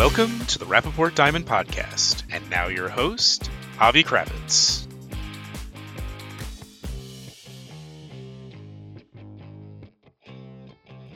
Welcome to the Rapaport Diamond Podcast. And now your host, Avi Krawitz.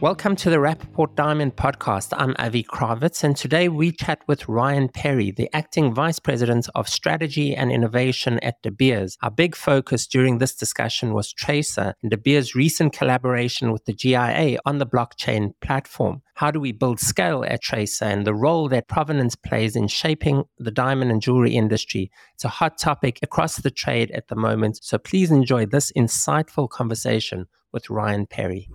Welcome to the Rapaport Diamond Podcast. I'm Avi Krawitz, and today we chat with Ryan Perry, the Acting Vice President of Strategy and Innovation at De Beers. Our big focus during this discussion was Tracr and De Beers' recent collaboration with the GIA on the blockchain platform. How do we build scale at Tracr and the role that provenance plays in shaping the diamond and jewelry industry? It's a hot topic across the trade at the moment, so please enjoy this insightful conversation with Ryan Perry.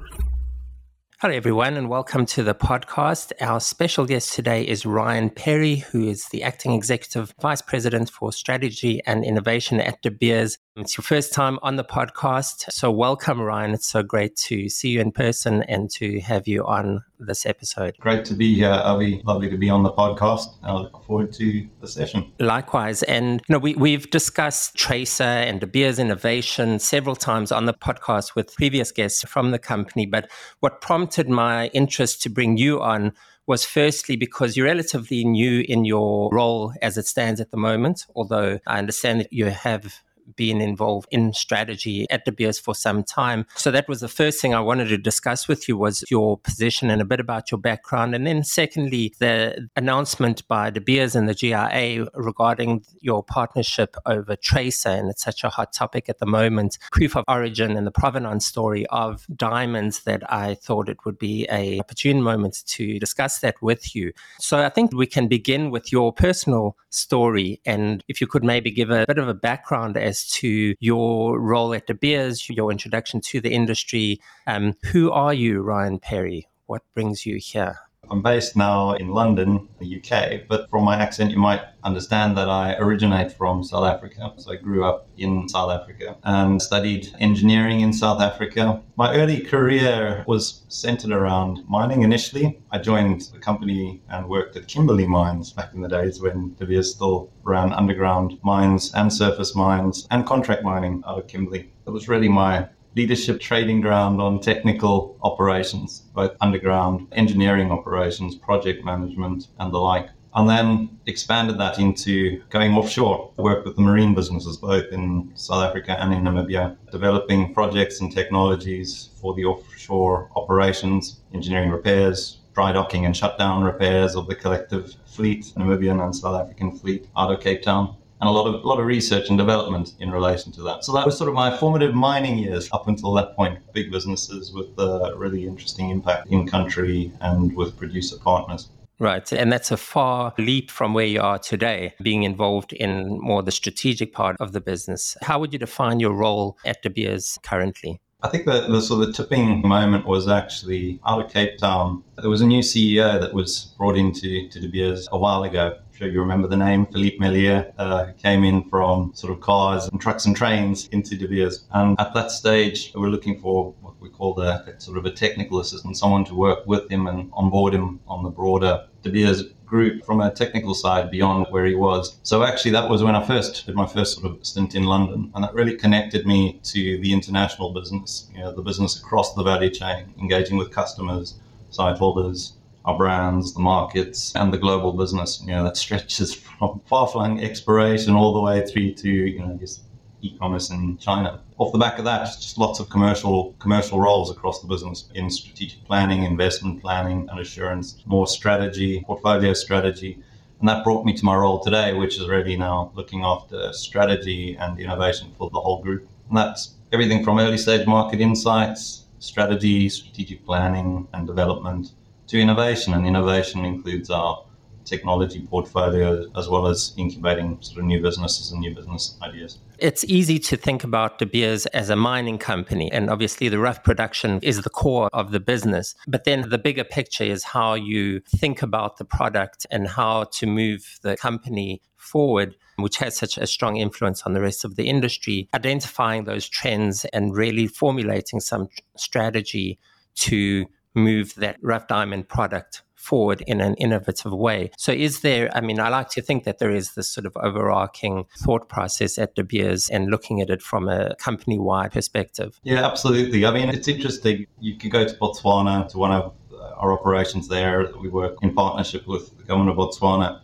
Hello, everyone, and welcome to the podcast. Our special guest today is Ryan Perry, who is the Acting Executive Vice President for Strategy and Innovation at De Beers. It's your first time on the podcast. So, welcome, Ryan. It's so great to see you in person and to have you on this episode. Great to be here, Avi. Lovely to be on the podcast. I look forward to the session. Likewise. And, you know, we, we've discussed Tracr and De Beers innovation several times on the podcast with previous guests from the company. But what prompted my interest to bring you on was firstly because you're relatively new in your role as it stands at the moment, although I understand that you have been involved in strategy at De Beers for some time. So that was the first thing I wanted to discuss with you was your position and a bit about your background. And then secondly, the announcement by De Beers and the GIA regarding your partnership over Tracr. And it's such a hot topic at the moment, proof of origin and the provenance story of diamonds that I thought it would be a opportune moment to discuss that with you. So I think we can begin with your personal story. And if you could maybe give a bit of a background as as to your role at De Beers, your introduction to the industry. Um, who are you, Ryan Perry? What brings you here? I'm based now in London, the UK, but from my accent, you might understand that I originate from South Africa. So I grew up in South Africa and studied engineering in South Africa. My early career was centered around mining initially. I joined the company and worked at Kimberley Mines back in the days when De Beers still ran underground mines and surface mines and contract mining out of Kimberley. It was really my leadership trading ground on technical operations, both underground engineering operations, project management, and the like. And then expanded that into going offshore, worked with the marine businesses both in South Africa and in Namibia, developing projects and technologies for the offshore operations, engineering repairs, dry docking and shutdown repairs of the collective fleet, Namibian and South African fleet out of Cape Town and a lot of a lot of research and development in relation to that. So that was sort of my formative mining years up until that point. Big businesses with a really interesting impact in country and with producer partners. Right. And that's a far leap from where you are today, being involved in more the strategic part of the business. How would you define your role at De Beers currently? I think that the sort of tipping moment was actually out of Cape Town. There was a new CEO that was brought into to De Beers a while ago. Sure you remember the name, Philippe Mellier, uh, came in from sort of cars and trucks and trains into De Beers. And at that stage, we were looking for what we called a, sort of a technical assistant, someone to work with him and onboard him on the broader De Beers group from a technical side beyond where he was. So actually, that was when I first did my first sort of stint in London, and that really connected me to the international business, you know, the business across the value chain, engaging with customers, site holders, our brands, the markets, and the global business. You know, that stretches from far-flung exploration all the way through to you know just e-commerce in China. Off the back of that, just lots of commercial commercial roles across the business in strategic planning, investment planning, and assurance, more strategy, portfolio strategy. And that brought me to my role today, which is really now looking after strategy and innovation for the whole group. And that's everything from early stage market insights, strategy, strategic planning and development to innovation. And innovation includes our technology portfolio as well as incubating sort of new businesses and new business ideas. It's easy to think about De Beers as a mining company, and obviously the rough production is the core of the business. But then the bigger picture is how you think about the product and how to move the company forward, which has such a strong influence on the rest of the industry, identifying those trends and really formulating some strategy to move that rough diamond product forward in an innovative way. So, is there, I mean, I like to think that there is this sort of overarching thought process at De Beers and looking at it from a company wide perspective. Yeah, absolutely. I mean, it's interesting. You can go to Botswana, to one of uh, our operations there. That we work in partnership with the government of Botswana.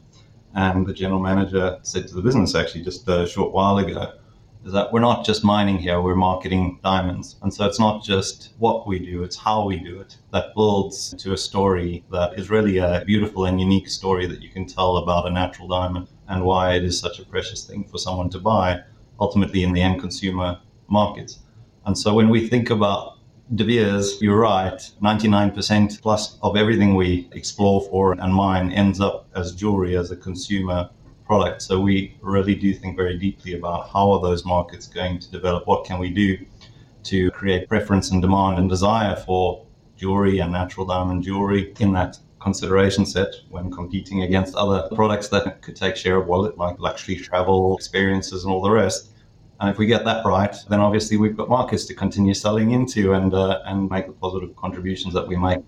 And the general manager said to the business actually just a short while ago is that we're not just mining here, we're marketing diamonds. And so it's not just what we do, it's how we do it that builds to a story that is really a beautiful and unique story that you can tell about a natural diamond and why it is such a precious thing for someone to buy, ultimately in the end consumer markets. And so when we think about De Beers, you're right, 99% plus of everything we explore for and mine ends up as jewelry, as a consumer product. So we really do think very deeply about how are those markets going to develop? What can we do to create preference and demand and desire for jewelry and natural diamond jewelry in that consideration set when competing against other products that could take share of wallet like luxury travel experiences and all the rest. And if we get that right, then obviously we've got markets to continue selling into and uh, and make the positive contributions that we make.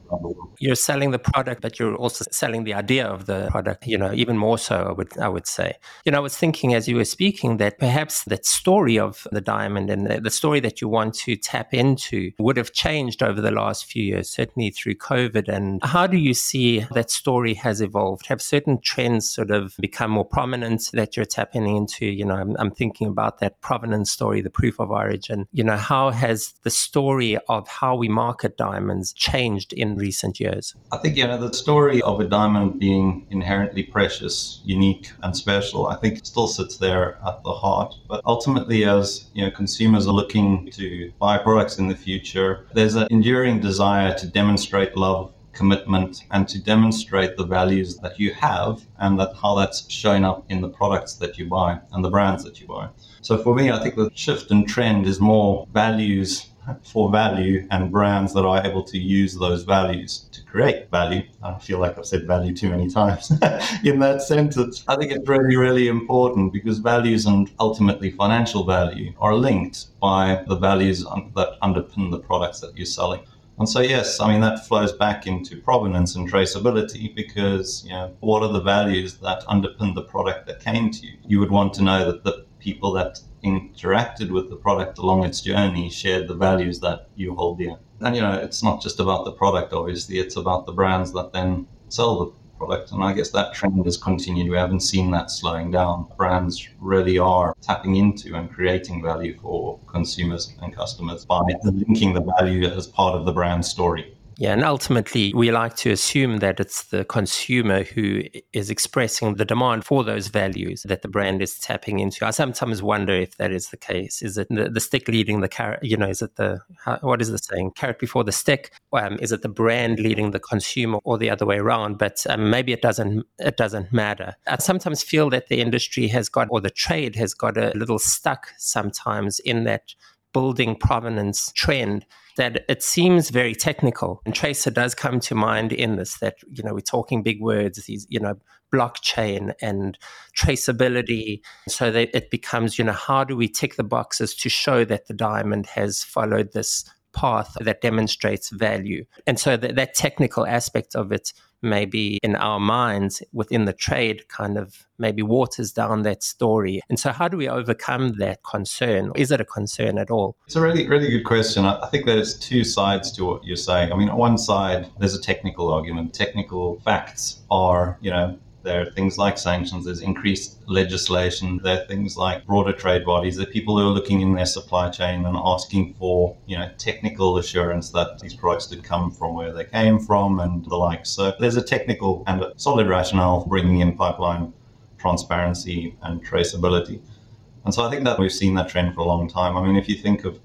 You're selling the product, but you're also selling the idea of the product. You know, even more so, I would I would say. You know, I was thinking as you were speaking that perhaps that story of the diamond and the, the story that you want to tap into would have changed over the last few years, certainly through COVID. And how do you see that story has evolved? Have certain trends sort of become more prominent that you're tapping into? You know, I'm, I'm thinking about that provenance story, the proof of origin. You know, how has the story of how we market diamonds changed in recent years? I think, you know, the story of a diamond being inherently precious, unique, and special, I think still sits there at the heart. But ultimately, as, you know, consumers are looking to buy products in the future, there's an enduring desire to demonstrate love commitment and to demonstrate the values that you have and that how that's shown up in the products that you buy and the brands that you buy. So for me, I think the shift and trend is more values for value and brands that are able to use those values to create value. I feel like I've said value too many times in that sentence. I think it's really, really important because values and ultimately financial value are linked by the values that underpin the products that you're selling. And so, yes, I mean, that flows back into provenance and traceability because, you know, what are the values that underpin the product that came to you? You would want to know that the people that interacted with the product along its journey shared the values that you hold dear. And, you know, it's not just about the product, obviously, it's about the brands that then sell the product. And I guess that trend has continued. We haven't seen that slowing down. Brands really are tapping into and creating value for consumers and customers by linking the value as part of the brand story. Yeah, and ultimately, we like to assume that it's the consumer who is expressing the demand for those values that the brand is tapping into. I sometimes wonder if that is the case. Is it the, the stick leading the carrot? You know, is it the, how, what is the saying? Carrot before the stick? Um, is it the brand leading the consumer or the other way around? But um, maybe it doesn't, it doesn't matter. I sometimes feel that the industry has got, or the trade has got a little stuck sometimes in that building provenance trend that it seems very technical. And Tracr does come to mind in this that, you know, we're talking big words, these, you know, blockchain and traceability. So that it becomes, you know, how do we tick the boxes to show that the diamond has followed this path that demonstrates value? And so that, technical aspect of it maybe in our minds within the trade kind of maybe waters down that story. And so, how do we overcome that concern? Is it a concern at all? It's a really, really good question. I think there's two sides to what you're saying. I mean, on one side, there's a technical argument. Technical facts are, you know, there are things like sanctions, there's increased legislation, there are things like broader trade bodies, there are people who are looking in their supply chain and asking for, you know, technical assurance that these products did come from where they came from and the like. So there's a technical and a solid rationale bringing in pipeline transparency and traceability. And so I think that we've seen that trend for a long time. I mean, if you think of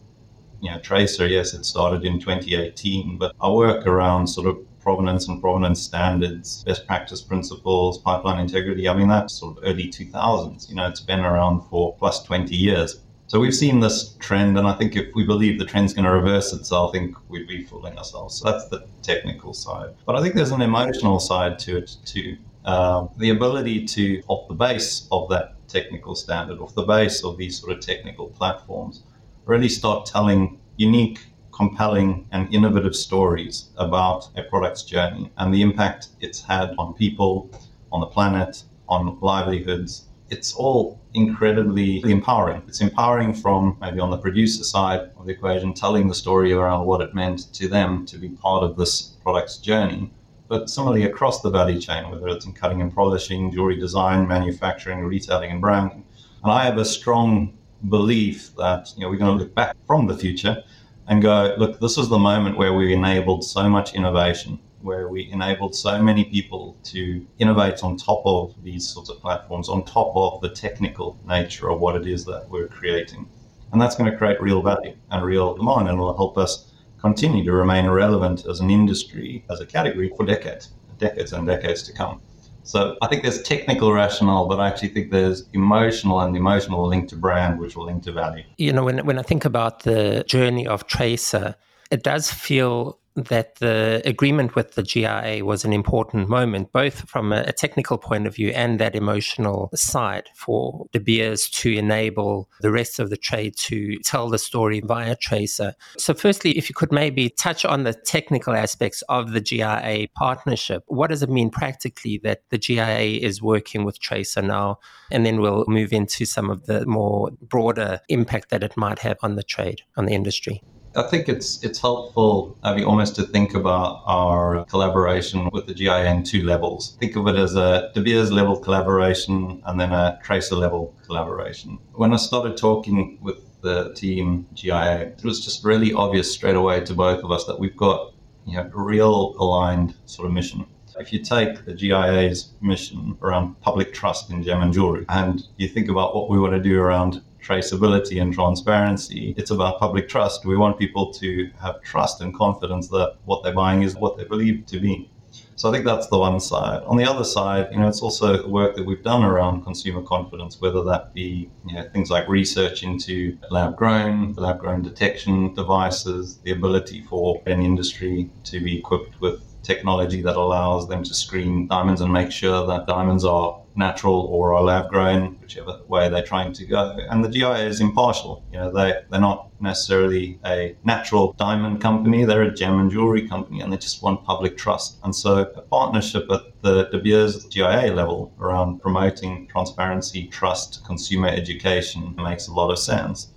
you know, Tracr, yes, it started in 2018, but our work around sort of provenance and provenance standards, best practice principles, pipeline integrity. I mean, that's sort of early 2000s. You know, it's been around for plus 20 years. So we've seen this trend, and I think if we believe the trend's going to reverse itself, I think we'd be fooling ourselves. So that's the technical side. But I think there's an emotional side to it too. Uh, the ability to, off the base of that technical standard, off the base of these sort of technical platforms, really start telling unique compelling and innovative stories about a product's journey and the impact it's had on people, on the planet, on livelihoods. it's all incredibly empowering. It's empowering from maybe on the producer side of the equation, telling the story around what it meant to them to be part of this product's journey. But similarly, across the value chain, whether it's in cutting and polishing, jewelry design, manufacturing, retailing, and branding. And I have a strong belief that you know we're going to look back from the future and go, look, this is the moment where we enabled so much innovation where we enabled so many people to innovate on top of these sorts of platforms, on top of the technical nature of what it is that we're creating. And that's going to create real value and real demand, and will help us continue to remain relevant as an industry, as a category for decades, decades and decades to come. So I think there's technical rationale, but I actually think there's emotional and emotional link to brand, which will link to value. You know, when, when I think about the journey of Tracr, it does feel that the agreement with the GIA was an important moment, both from a, technical point of view and that emotional side for De Beers to enable the rest of the trade to tell the story via Tracr. So, firstly, if you could maybe touch on the technical aspects of the GIA partnership, what does it mean practically that the GIA is working with Tracr now? And then we'll move into some of the more broader impact that it might have on the trade, on the industry. I think it's it's helpful, I mean, almost to think about our collaboration with the GIA in two levels. Think of it as a De Beers level collaboration and then a Tracr level collaboration. When I started talking with the team GIA, it was just really obvious straight away to both of us that we've got you know, a real aligned sort of mission. If you take the GIA's mission around public trust in gem and jewelry, and you think about what we want to do around traceability and transparency. It's about public trust. We want people to have trust and confidence that what they're buying is what they believe to be. So I think that's the one side. On the other side, you know, it's also work that we've done around consumer confidence, whether that be you know, things like research into lab grown, lab grown detection devices, the ability for an industry to be equipped with technology that allows them to screen diamonds and make sure that diamonds are natural or are lab grown, whichever way they're trying to go. And the GIA is impartial. You know, they they're not necessarily a natural diamond company; they're a gem and jewelry company, and they just want public trust. And so, a partnership at the De Beers GIA level around promoting transparency, trust, consumer education makes a lot of sense.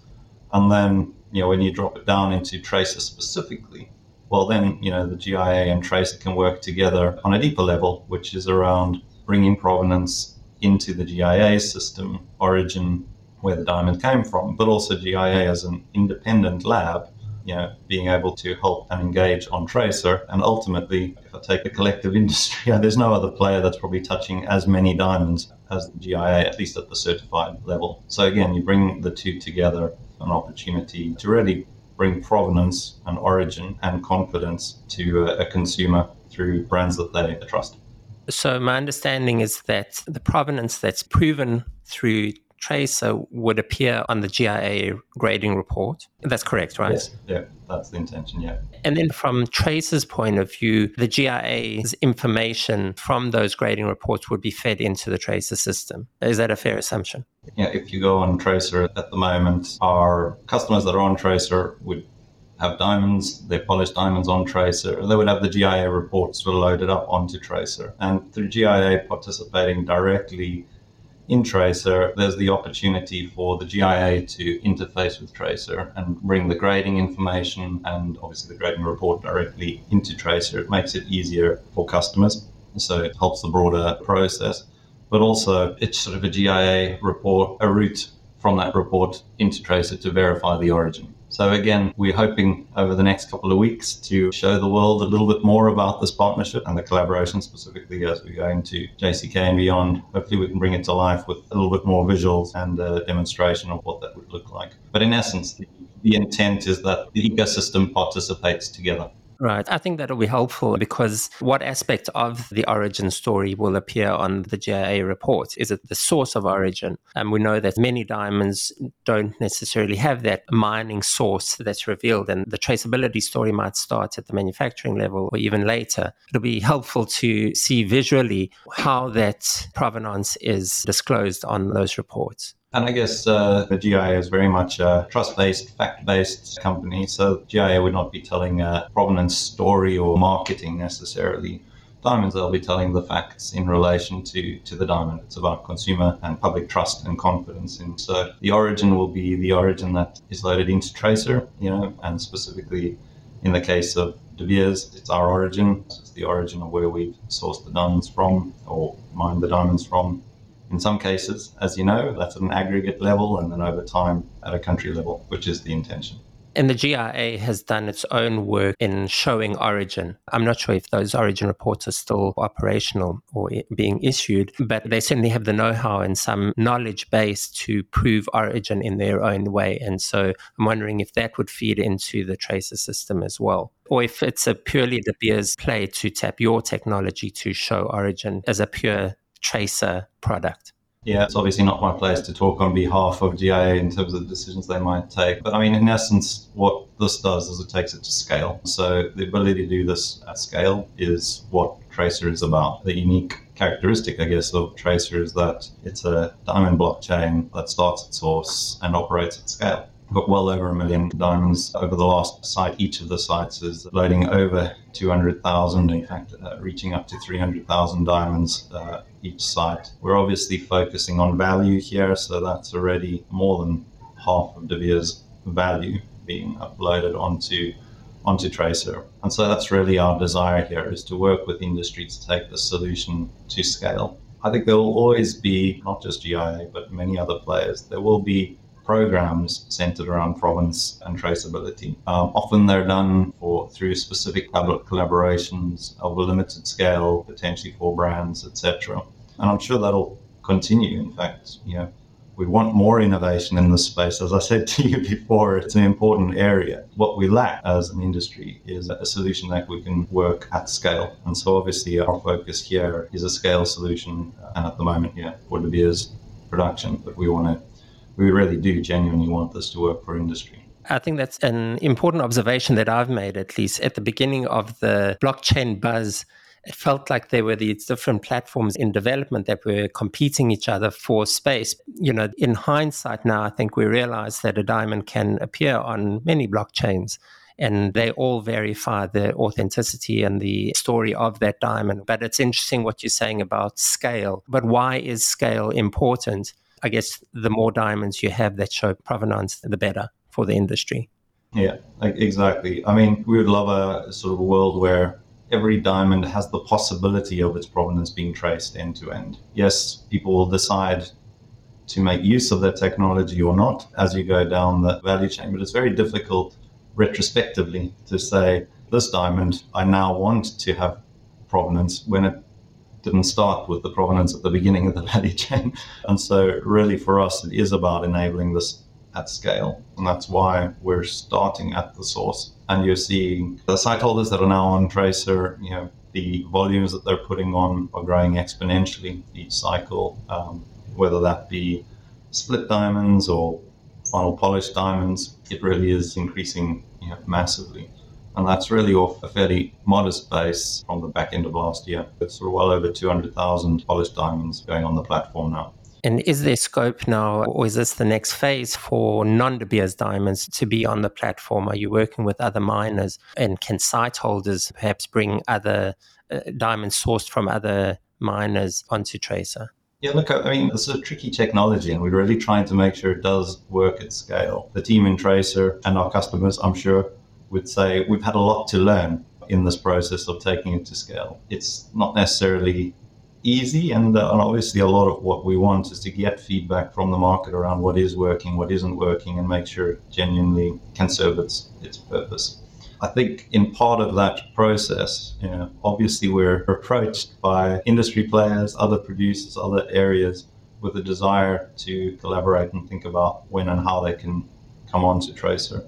And then, you know, when you drop it down into Tracr specifically, well, then, you know, the GIA and Tracr can work together on a deeper level, which is around bringing provenance into the GIA system, origin, where the diamond came from, but also GIA as an independent lab, you know, being able to help and engage on Tracr. And ultimately, if I take the collective industry, uh, there's no other player that's probably touching as many diamonds as the GIA, at least at the certified level. So again, you bring the two together, an opportunity to really bring provenance and origin and confidence to a, consumer through brands that they trust. So, my understanding is that the provenance that's proven through Tracr would appear on the GIA grading report. That's correct, right? Yes, yeah, that's the intention, yeah. And then from Tracr's point of view, the GIA's information from those grading reports would be fed into the Tracr system. Is that a fair assumption? Yeah, if you go on Tracr at the moment, our customers that are on Tracr would have diamonds, they polish diamonds on Tracr. They would have the GIA reports loaded up onto Tracr. And through GIA participating directly in Tracr, there's the opportunity for the GIA to interface with Tracr and bring the grading information and obviously the grading report directly into Tracr. It makes it easier for customers. So it helps the broader process. But also, it's sort of a GIA report, a route from that report into Tracr to verify the origin. So again, we're hoping over the next couple of weeks to show the world a little bit more about this partnership and the collaboration specifically as we go into JCK and beyond. Hopefully we can bring it to life with a little bit more visuals and a demonstration of what that would look like. But in essence, the, the intent is that the ecosystem participates together. Right. I think that'll be helpful because what aspect of the origin story will appear on the GIA report? Is it the source of origin? And we know that many diamonds don't necessarily have that mining source that's revealed, and the traceability story might start at the manufacturing level or even later. It'll be helpful to see visually how that provenance is disclosed on those reports. And I guess uh, the GIA is very much a trust based, fact based company. So GIA would not be telling a provenance story or marketing necessarily diamonds, they'll be telling the facts in relation to, to the diamond. It's about consumer and public trust and confidence. And so the origin will be the origin that is loaded into Tracr, you know, and specifically in the case of De Beers, it's our origin. It's the origin of where we source the diamonds from or mine the diamonds from. In some cases, as you know, that's at an aggregate level and then over time at a country level, which is the intention. And the GIA has done its own work in showing origin. I'm not sure if those origin reports are still operational or being issued, but they certainly have the know how and some knowledge base to prove origin in their own way. And so I'm wondering if that would feed into the Tracr system as well. Or if it's a purely De Beers play to tap your technology to show origin as a pure Tracr product. Yeah, it's obviously not my place to talk on behalf of GIA in terms of the decisions they might take. But I mean, in essence, what this does is it takes it to scale. So the ability to do this at scale is what Tracr is about. The unique characteristic, I guess, of Tracr is that it's a diamond blockchain that starts at source and operates at scale got well over a million diamonds over the last site. Each of the sites is loading over 200,000, in fact, uh, reaching up to 300,000 diamonds uh, each site. We're obviously focusing on value here, so that's already more than half of De Beers' value being uploaded onto onto Tracr. And so that's really our desire here is to work with industry to take the solution to scale. I think there will always be, not just GIA, but many other players, there will be programs centered around provenance and traceability. Um, often they're done for through specific public collaborations of a limited scale, potentially for brands, etc. And I'm sure that'll continue. In fact, you know, we want more innovation in this space. As I said to you before, it's an important area. What we lack as an industry is a solution that we can work at scale. And so obviously our focus here is a scale solution. And at the moment, yeah, for De Beers production, but we want to we really do genuinely want this to work for industry. I think that's an important observation that I've made, at least at the beginning of the blockchain buzz. It felt like there were these different platforms in development that were competing each other for space. You know, in hindsight now, I think we realize that a diamond can appear on many blockchains and they all verify the authenticity and the story of that diamond. But it's interesting what you're saying about scale. But why is scale important? I guess the more diamonds you have that show provenance, the better for the industry. Yeah, exactly. I mean, we would love a sort of a world where every diamond has the possibility of its provenance being traced end to end. Yes, people will decide to make use of that technology or not as you go down the value chain, but it's very difficult retrospectively to say this diamond I now want to have provenance when it didn't start with the provenance at the beginning of the value chain. And so, really, for us, it is about enabling this at scale. And that's why we're starting at the source. And you're seeing the site holders that are now on Tracr, you know, the volumes that they're putting on are growing exponentially each cycle, um, whether that be split diamonds or final polished diamonds, it really is increasing you know, massively. And that's really off a fairly modest base from the back end of last year. It's sort of well over 200,000 polished diamonds going on the platform now. And is there scope now, or is this the next phase for non De Beers diamonds to be on the platform? Are you working with other miners? And can site holders perhaps bring other uh, diamonds sourced from other miners onto Tracr? Yeah, look, I mean, it's a tricky technology, and we're really trying to make sure it does work at scale. The team in Tracr and our customers, I'm sure, would say we've had a lot to learn in this process of taking it to scale. It's not necessarily easy, and, uh, and, obviously, a lot of what we want is to get feedback from the market around what is working, what isn't working, and make sure it genuinely can serve its, its purpose. I think in part of that process, you know, obviously, we're approached by industry players, other producers, other areas with a desire to collaborate and think about when and how they can come on to Tracr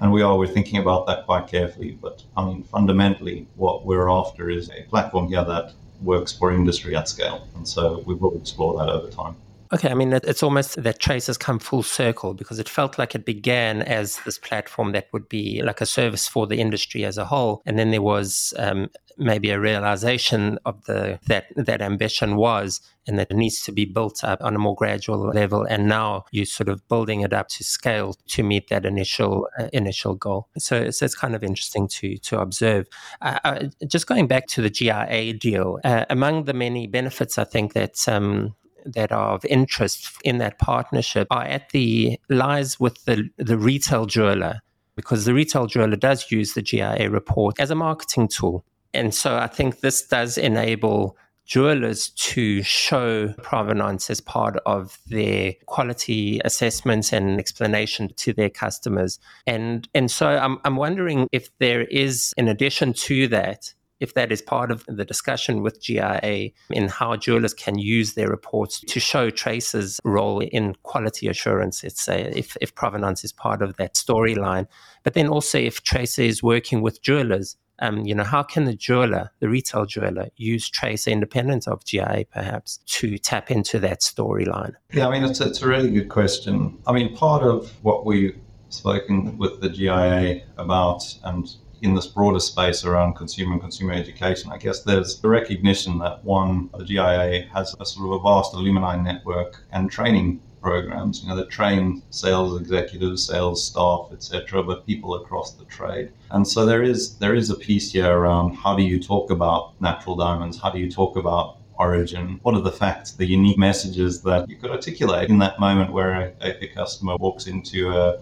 and we are we're thinking about that quite carefully. But I mean, fundamentally, what we're after is a platform here that works for industry at scale, and so we will explore that over time. Okay, I mean, it's almost that Trace has come full circle because it felt like it began as this platform that would be like a service for the industry as a whole. And then there was um, maybe a realization of the that that ambition was and that it needs to be built up on a more gradual level. And now you're sort of building it up to scale to meet that initial uh, initial goal. So, so it's kind of interesting to to observe. Uh, uh, just going back to the GIA deal uh, among the many benefits I think that um, that are of interest in that partnership are at the lies with the the retail jeweler because the retail jeweler does use the GIA report as a marketing tool and so I think this does enable jewelers to show provenance as part of their quality assessments and explanation to their customers. And and so I'm I'm wondering if there is, in addition to that, if that is part of the discussion with GIA in how jewelers can use their reports to show Trace's role in quality assurance, let's say, if, if provenance is part of that storyline. But then also if Trace is working with jewelers um, you know, how can the jeweler, the retail jeweler, use Trace independent of GIA perhaps to tap into that storyline? Yeah, I mean, it's, it's a really good question. I mean, part of what we've spoken with the GIA about and in this broader space around consumer and consumer education, I guess there's the recognition that one, the GIA has a sort of a vast alumni network and training programs, you know, that train sales executives, sales staff, etc., but people across the trade. And so there is there is a piece here around how do you talk about natural diamonds? How do you talk about origin? What are the facts, the unique messages that you could articulate in that moment where a, a customer walks into a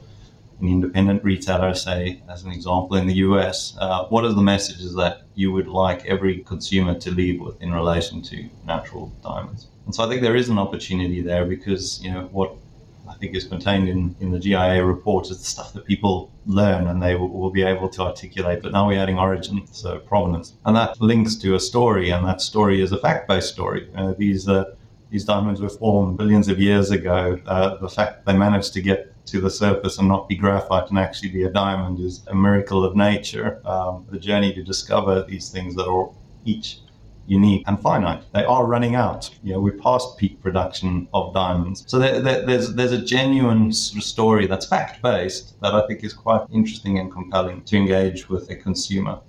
an independent retailer, say, as an example, in the US, uh, what are the messages that you would like every consumer to leave with in relation to natural diamonds? And so I think there is an opportunity there because, you know, what I think is contained in, in the GIA report is the stuff that people learn and they will, will, be able to articulate. But now we're adding origin, so provenance. And that links to a story, and that story is a fact based story. Uh, these, uh, these diamonds were formed billions of years ago. Uh, the fact they managed to get to the surface and not be graphite and actually be a diamond is a miracle of nature. Um, the journey to discover these things that are each unique and finite. They are running out. You know, we're past peak production of diamonds. So there, there, there's there's a genuine story that's fact based that I think is quite interesting and compelling to engage with a consumer.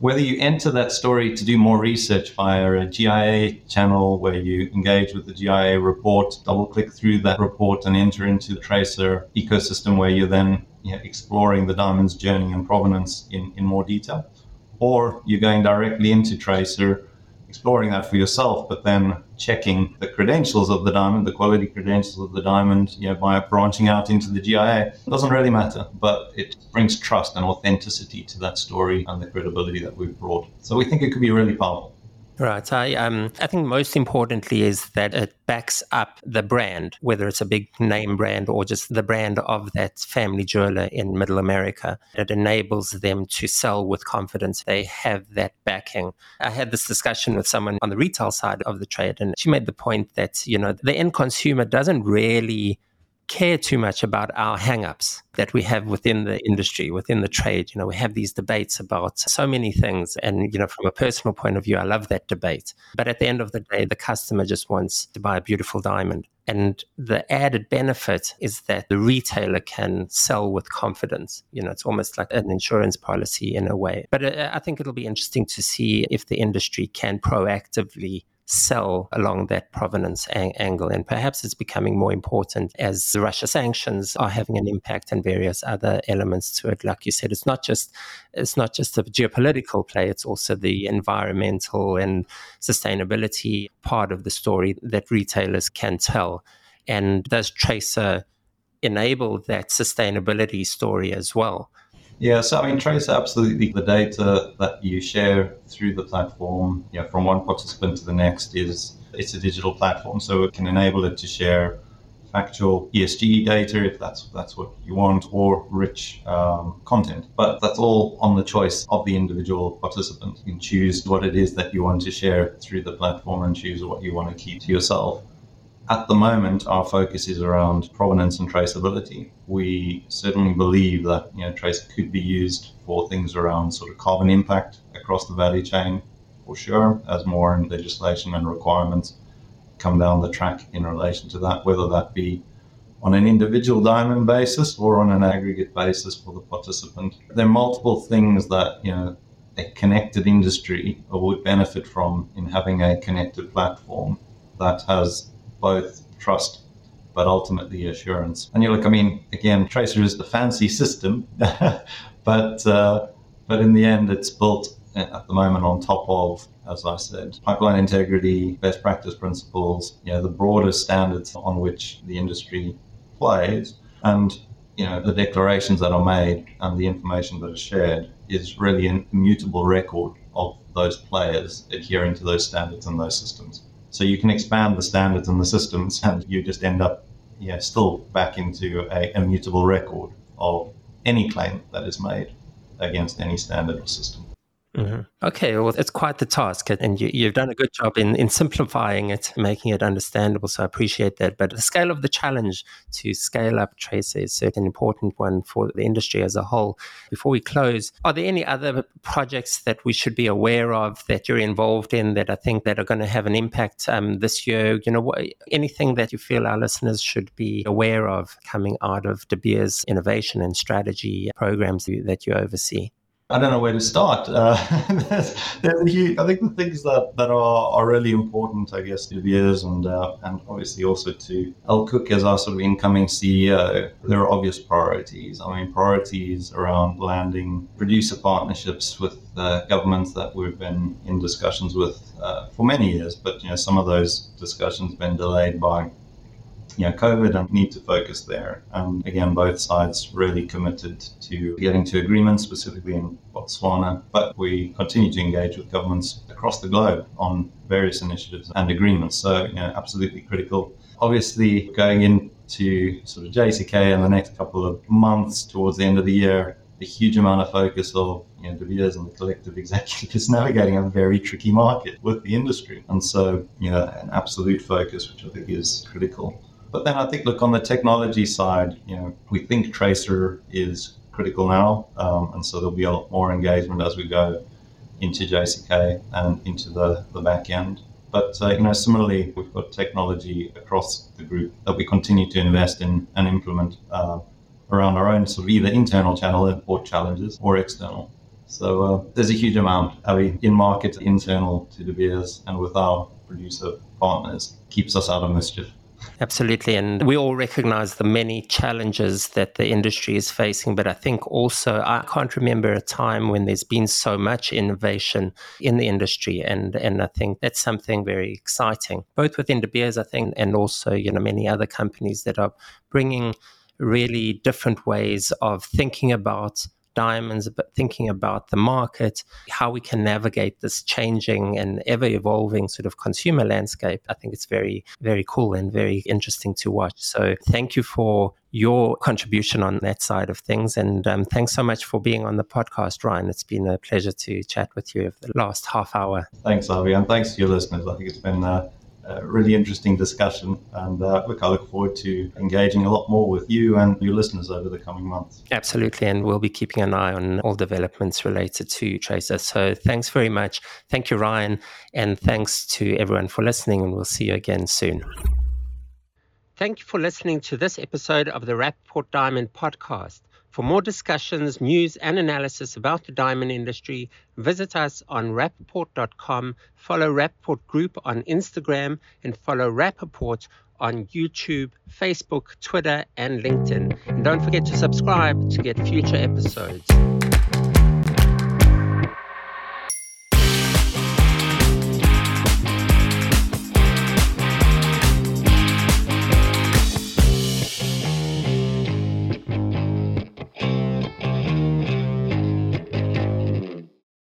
Whether you enter that story to do more research via a GIA channel where you engage with the GIA report, double click through that report and enter into the Tracr ecosystem where you're then you know, exploring the diamond's journey and provenance in, in more detail, or you're going directly into Tracr exploring that for yourself, but then checking the credentials of the diamond, the quality credentials of the diamond, you know, by branching out into the GIA. It doesn't really matter, but it brings trust and authenticity to that story and the credibility that we've brought. So we think it could be really powerful. Right. I um I think most importantly is that it backs up the brand, whether it's a big name brand or just the brand of that family jeweler in Middle America. It enables them to sell with confidence. They have that backing. I had this discussion with someone on the retail side of the trade, and she made the point that you know the end consumer doesn't really care too much about our hang-ups that we have within the industry, within the trade. You know, we have these debates about so many things. And, you know, from a personal point of view, I love that debate. But at the end of the day, the customer just wants to buy a beautiful diamond. And the added benefit is that the retailer can sell with confidence. You know, it's almost like an insurance policy in a way. But uh, I think it'll be interesting to see if the industry can proactively sell along that provenance ang- angle. And perhaps it's becoming more important as the Russia sanctions are having an impact and various other elements to it. Like you said, it's not just it's not just a geopolitical play, it's also the environmental and sustainability part of the story that retailers can tell. And does Tracr enable that sustainability story as well? Yeah, so I mean, Trace absolutely the data that you share through the platform, yeah, from one participant to the next is it's a digital platform, so it can enable it to share factual ESG data if that's that's what you want, or rich um, content. But that's all on the choice of the individual participant. You can choose what it is that you want to share through the platform and choose what you want to keep to yourself. At the moment, our focus is around provenance and traceability. We certainly believe that you know, trace could be used for things around sort of carbon impact across the value chain, for sure, as more legislation and requirements come down the track in relation to that, whether that be on an individual diamond basis or on an aggregate basis for the participant. There are multiple things that, you know, a connected industry would benefit from in having a connected platform that has both trust but ultimately assurance. And you look, I mean, again, Tracr is the fancy system, but uh, but in the end, it's built at the moment on top of, as I said, pipeline integrity, best practice principles, you know, the broader standards on which the industry plays, and you know the declarations that are made and the information that is shared is really an immutable record of those players adhering to those standards and those systems. So you can expand the standards and the systems, and you just end up, yeah, still back into a immutable record of any claim that is made against any standard or system. Mm-hmm. Okay, well, it's quite the task, and you, have done a good job in, in simplifying it, making it understandable. So I appreciate that. But the scale of the challenge to scale up Tracr is certainly an important one for the industry as a whole. Before we close, are there any other projects that we should be aware of that you're involved in that I think that are going to have an impact um, this year? You know, anything that you feel our listeners should be aware of coming out of De Beers innovation and strategy programs that you oversee? I don't know where to start. Uh, there's, there's huge, I think the things that, that are, are really important, I guess, to viewers and uh, and obviously also to Al Cook as our sort of incoming CEO, there are obvious priorities. I mean, priorities around landing producer partnerships with uh, governments that we've been in discussions with uh, for many years, but you know some of those discussions been delayed by know, COVID and need to focus there. And again, both sides really committed to getting to agreements, specifically in Botswana. But we continue to engage with governments across the globe on various initiatives and agreements. So, you know, absolutely critical. Obviously, going into sort of JCK in the next couple of months towards the end of the year, a huge amount of focus of you know, and the collective executives navigating a very tricky market with the industry. And so, you know, an absolute focus, which I think is critical. But then I think, look, on the technology side, you know, we think Tracr is critical now, um, and so there'll be a lot more engagement as we go into JCK and into the, the back end. But uh, you know, similarly, we've got technology across the group that we continue to invest in and implement uh, around our own sort of either internal channel import challenges or external. So uh, there's a huge amount, Avi, in market, internal to De Beers, and with our producer partners, keeps us out of mischief. Absolutely. And we all recognize the many challenges that the industry is facing. But I think also, I can't remember a time when there's been so much innovation in the industry. And, and I think that's something very exciting, both within De Beers, I think, and also, you know, many other companies that are bringing really different ways of thinking about diamonds, but thinking about the market, how we can navigate this changing and ever evolving sort of consumer landscape. I think it's very, very cool and very interesting to watch. So thank you for your contribution on that side of things. And um, thanks so much for being on the podcast, Ryan. It's been a pleasure to chat with you over the last half hour. Thanks, Avi, and thanks to your listeners. I think it's been uh, a really interesting discussion. And uh, look, I look forward to engaging a lot more with you and your listeners over the coming months. Absolutely. And we'll be keeping an eye on all developments related to Tracr. So thanks very much. Thank you, Ryan. And thanks to everyone for listening. And we'll see you again soon. Thank you for listening to this episode of the Rapaport Diamond podcast. For more discussions, news, and analysis about the diamond industry, visit us on rapaport.com, follow Rapaport Group on Instagram, and follow Rapaport on YouTube, Facebook, Twitter, and LinkedIn. And don't forget to subscribe to get future episodes.